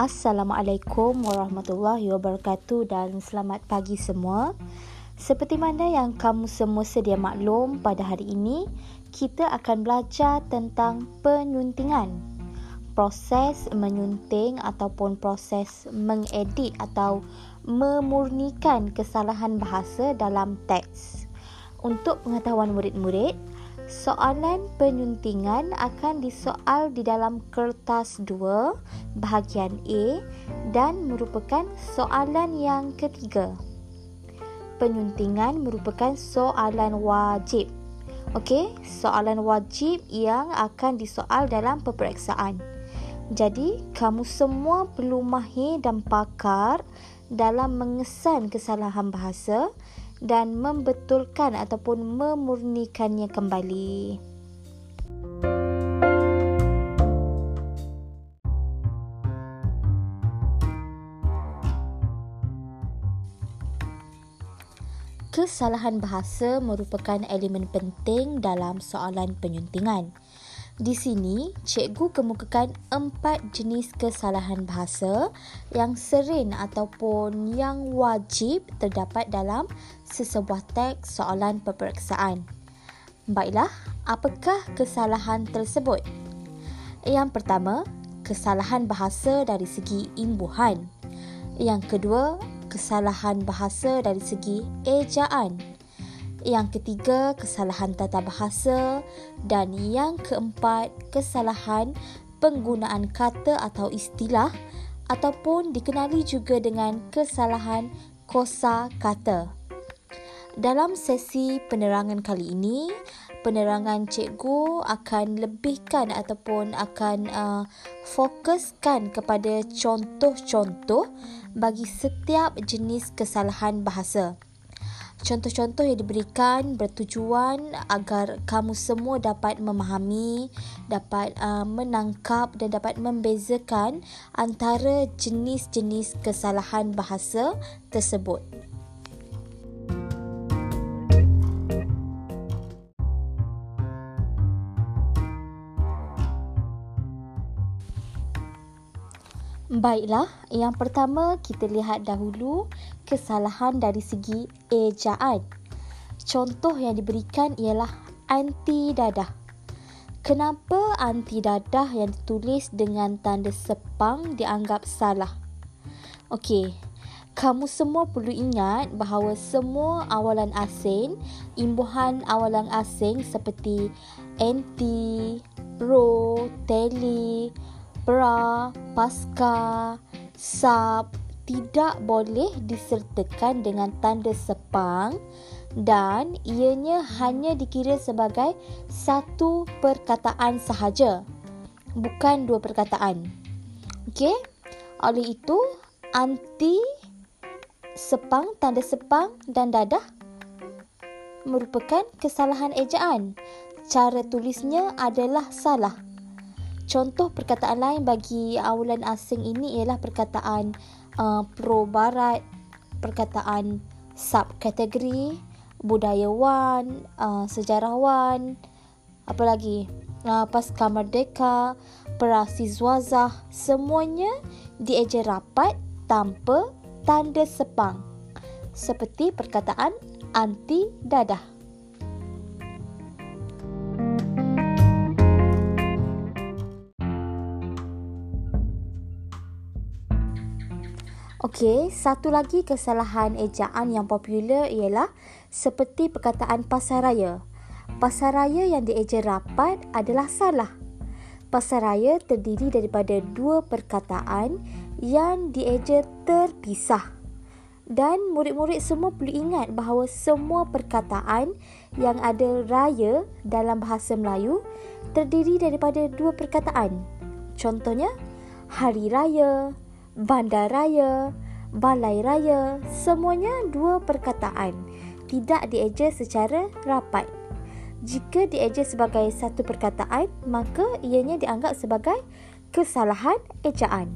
Assalamualaikum warahmatullahi wabarakatuh dan selamat pagi semua. Seperti mana yang kamu semua sedia maklum pada hari ini, kita akan belajar tentang penyuntingan. Proses menyunting ataupun proses mengedit atau memurnikan kesalahan bahasa dalam teks. Untuk pengetahuan murid-murid, Soalan penyuntingan akan disoal di dalam kertas 2 bahagian A dan merupakan soalan yang ketiga. Penyuntingan merupakan soalan wajib. Okey, soalan wajib yang akan disoal dalam peperiksaan. Jadi, kamu semua perlu mahir dan pakar dalam mengesan kesalahan bahasa dan membetulkan ataupun memurnikannya kembali. Kesalahan bahasa merupakan elemen penting dalam soalan penyuntingan. Di sini, cikgu kemukakan empat jenis kesalahan bahasa yang sering ataupun yang wajib terdapat dalam sesebuah teks soalan peperiksaan. Baiklah, apakah kesalahan tersebut? Yang pertama, kesalahan bahasa dari segi imbuhan. Yang kedua, kesalahan bahasa dari segi ejaan. Yang ketiga, kesalahan tata bahasa dan yang keempat, kesalahan penggunaan kata atau istilah ataupun dikenali juga dengan kesalahan kosa kata. Dalam sesi penerangan kali ini, penerangan cikgu akan lebihkan ataupun akan uh, fokuskan kepada contoh-contoh bagi setiap jenis kesalahan bahasa. Contoh-contoh yang diberikan bertujuan agar kamu semua dapat memahami, dapat uh, menangkap dan dapat membezakan antara jenis-jenis kesalahan bahasa tersebut. Baiklah, yang pertama kita lihat dahulu kesalahan dari segi ejaan. Contoh yang diberikan ialah anti dadah. Kenapa anti dadah yang ditulis dengan tanda sepang dianggap salah? Okey, kamu semua perlu ingat bahawa semua awalan asing, imbuhan awalan asing seperti anti, pro, tele, pra, pasca, sub tidak boleh disertakan dengan tanda sepang dan ianya hanya dikira sebagai satu perkataan sahaja bukan dua perkataan. Okey? Oleh itu, anti sepang, tanda sepang dan dadah merupakan kesalahan ejaan. Cara tulisnya adalah salah. Contoh perkataan lain bagi awalan asing ini ialah perkataan uh, pro barat, perkataan subkategori, budayawan, uh, sejarawan, apa lagi? Uh, pasca merdeka, prasiswazah, semuanya dieja rapat tanpa tanda sepang. Seperti perkataan anti dadah. Okey, satu lagi kesalahan ejaan yang popular ialah seperti perkataan pasaraya. Pasaraya yang dieja rapat adalah salah. Pasaraya terdiri daripada dua perkataan yang dieja terpisah. Dan murid-murid semua perlu ingat bahawa semua perkataan yang ada raya dalam bahasa Melayu terdiri daripada dua perkataan. Contohnya, hari raya, bandaraya, balai raya, semuanya dua perkataan. Tidak dieja secara rapat. Jika dieja sebagai satu perkataan, maka ianya dianggap sebagai kesalahan ejaan.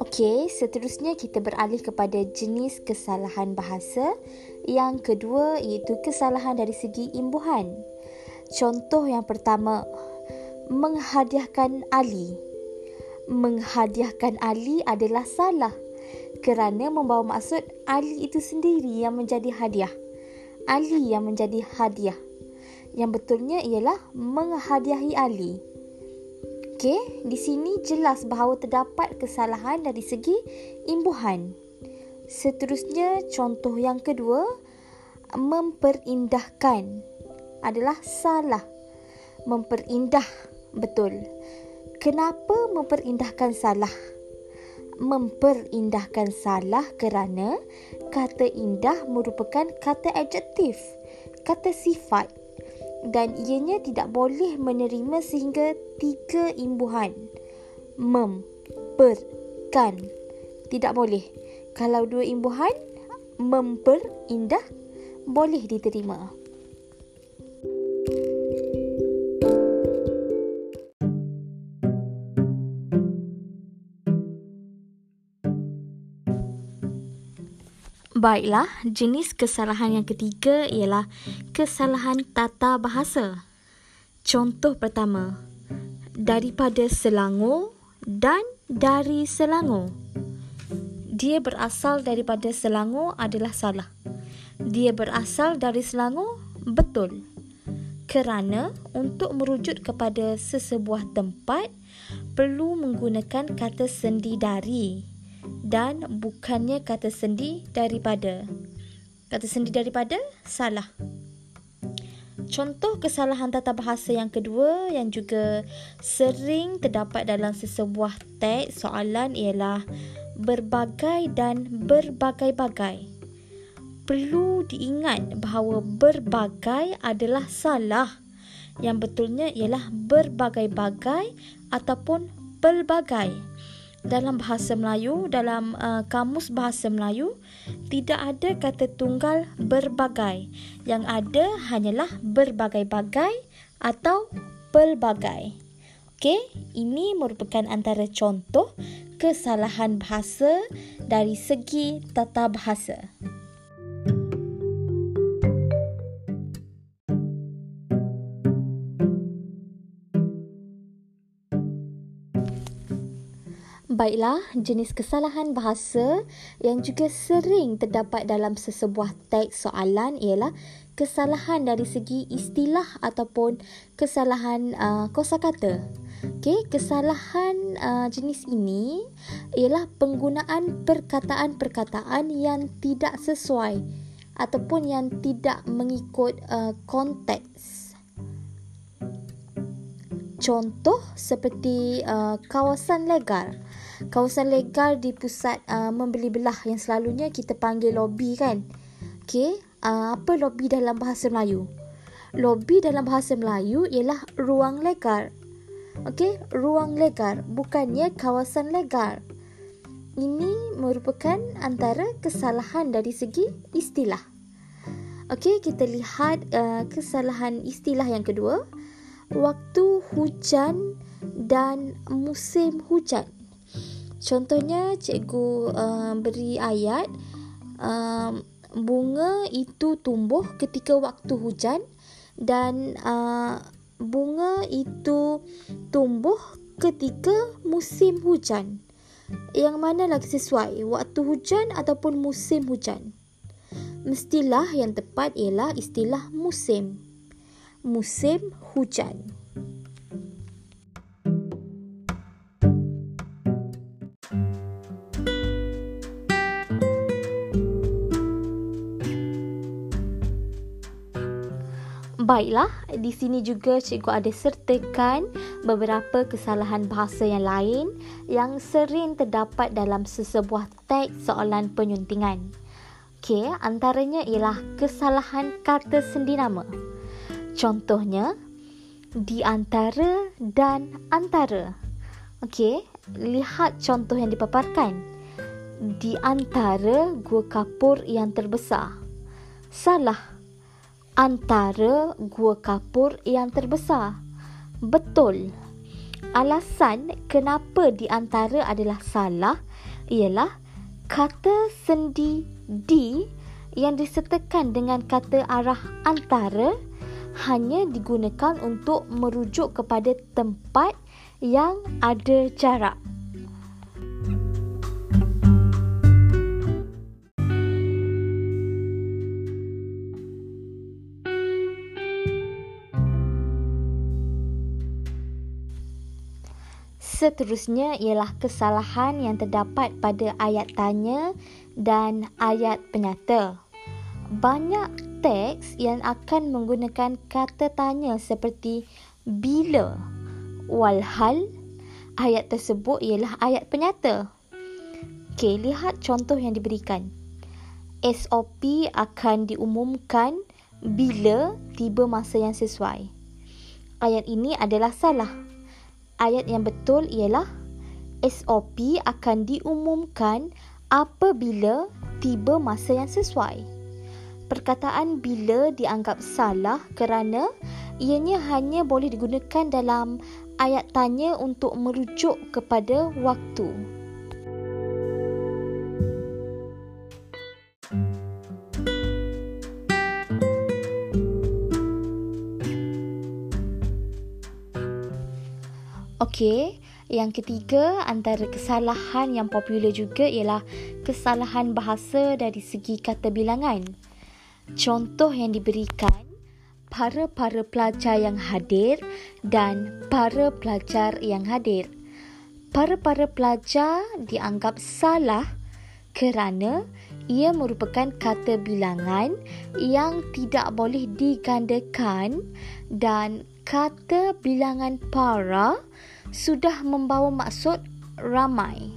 Okey, seterusnya kita beralih kepada jenis kesalahan bahasa. Yang kedua iaitu kesalahan dari segi imbuhan. Contoh yang pertama, menghadiahkan Ali. Menghadiahkan Ali adalah salah kerana membawa maksud Ali itu sendiri yang menjadi hadiah. Ali yang menjadi hadiah. Yang betulnya ialah menghadiahi Ali. Okey, di sini jelas bahawa terdapat kesalahan dari segi imbuhan. Seterusnya, contoh yang kedua, memperindah,kan adalah salah. Memperindah, betul. Kenapa memperindahkan salah? Memperindahkan salah kerana kata indah merupakan kata adjektif, kata sifat dan ianya tidak boleh menerima sehingga tiga imbuhan. Mem, per, kan. Tidak boleh. Kalau dua imbuhan, memper, indah, boleh diterima. Baiklah, jenis kesalahan yang ketiga ialah kesalahan tata bahasa. Contoh pertama, daripada Selangor dan dari Selangor. Dia berasal daripada Selangor adalah salah. Dia berasal dari Selangor betul. Kerana untuk merujuk kepada sesebuah tempat perlu menggunakan kata sendi dari dan bukannya kata sendi daripada. Kata sendi daripada salah. Contoh kesalahan tata bahasa yang kedua yang juga sering terdapat dalam sesebuah teks soalan ialah berbagai dan berbagai-bagai. Perlu diingat bahawa berbagai adalah salah. Yang betulnya ialah berbagai-bagai ataupun pelbagai dalam bahasa Melayu dalam uh, kamus bahasa Melayu tidak ada kata tunggal berbagai yang ada hanyalah berbagai-bagai atau pelbagai okey ini merupakan antara contoh kesalahan bahasa dari segi tata bahasa. Baiklah, jenis kesalahan bahasa yang juga sering terdapat dalam sesebuah teks soalan ialah kesalahan dari segi istilah ataupun kesalahan uh, kosakata. Okey, kesalahan uh, jenis ini ialah penggunaan perkataan-perkataan yang tidak sesuai ataupun yang tidak mengikut uh, konteks. Contoh seperti uh, kawasan legal kawasan legal di pusat uh, membeli belah yang selalunya kita panggil lobby kan. Okey, uh, apa lobby dalam bahasa Melayu? Lobby dalam bahasa Melayu ialah ruang legal. Okey, ruang legal bukannya kawasan legal. Ini merupakan antara kesalahan dari segi istilah. Okey, kita lihat uh, kesalahan istilah yang kedua. Waktu hujan dan musim hujan. Contohnya cikgu uh, beri ayat uh, bunga itu tumbuh ketika waktu hujan dan uh, bunga itu tumbuh ketika musim hujan. Yang mana lagi sesuai, waktu hujan ataupun musim hujan? Mestilah yang tepat ialah istilah musim. Musim hujan. Baiklah, di sini juga cikgu ada sertakan beberapa kesalahan bahasa yang lain yang sering terdapat dalam sesebuah teks soalan penyuntingan. Okey, antaranya ialah kesalahan kata sendi nama. Contohnya, di antara dan antara. Okey, lihat contoh yang dipaparkan. Di antara gua kapur yang terbesar. Salah antara gua kapur yang terbesar. Betul. Alasan kenapa di antara adalah salah ialah kata sendi di yang disertakan dengan kata arah antara hanya digunakan untuk merujuk kepada tempat yang ada jarak. Seterusnya ialah kesalahan yang terdapat pada ayat tanya dan ayat penyata. Banyak teks yang akan menggunakan kata tanya seperti bila, walhal. Ayat tersebut ialah ayat penyata. Okey, lihat contoh yang diberikan. SOP akan diumumkan bila tiba masa yang sesuai. Ayat ini adalah salah ayat yang betul ialah SOP akan diumumkan apabila tiba masa yang sesuai. Perkataan bila dianggap salah kerana ianya hanya boleh digunakan dalam ayat tanya untuk merujuk kepada waktu. Okey, yang ketiga antara kesalahan yang popular juga ialah kesalahan bahasa dari segi kata bilangan. Contoh yang diberikan para-para pelajar yang hadir dan para pelajar yang hadir. Para-para pelajar dianggap salah kerana ia merupakan kata bilangan yang tidak boleh digandakan dan kata bilangan para sudah membawa maksud ramai.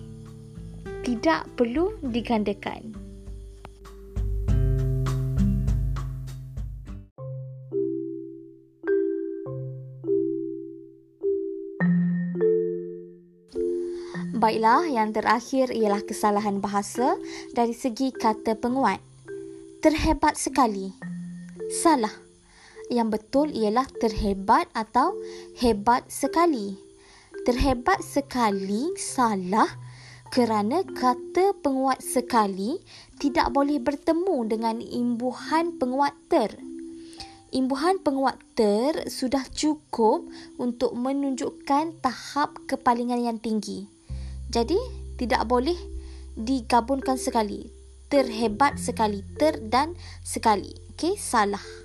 Tidak perlu digandakan. Baiklah, yang terakhir ialah kesalahan bahasa dari segi kata penguat. Terhebat sekali. Salah yang betul ialah terhebat atau hebat sekali. Terhebat sekali salah kerana kata penguat sekali tidak boleh bertemu dengan imbuhan penguat ter. Imbuhan penguat ter sudah cukup untuk menunjukkan tahap kepalingan yang tinggi. Jadi, tidak boleh digabungkan sekali. Terhebat sekali, ter dan sekali. Okey, salah.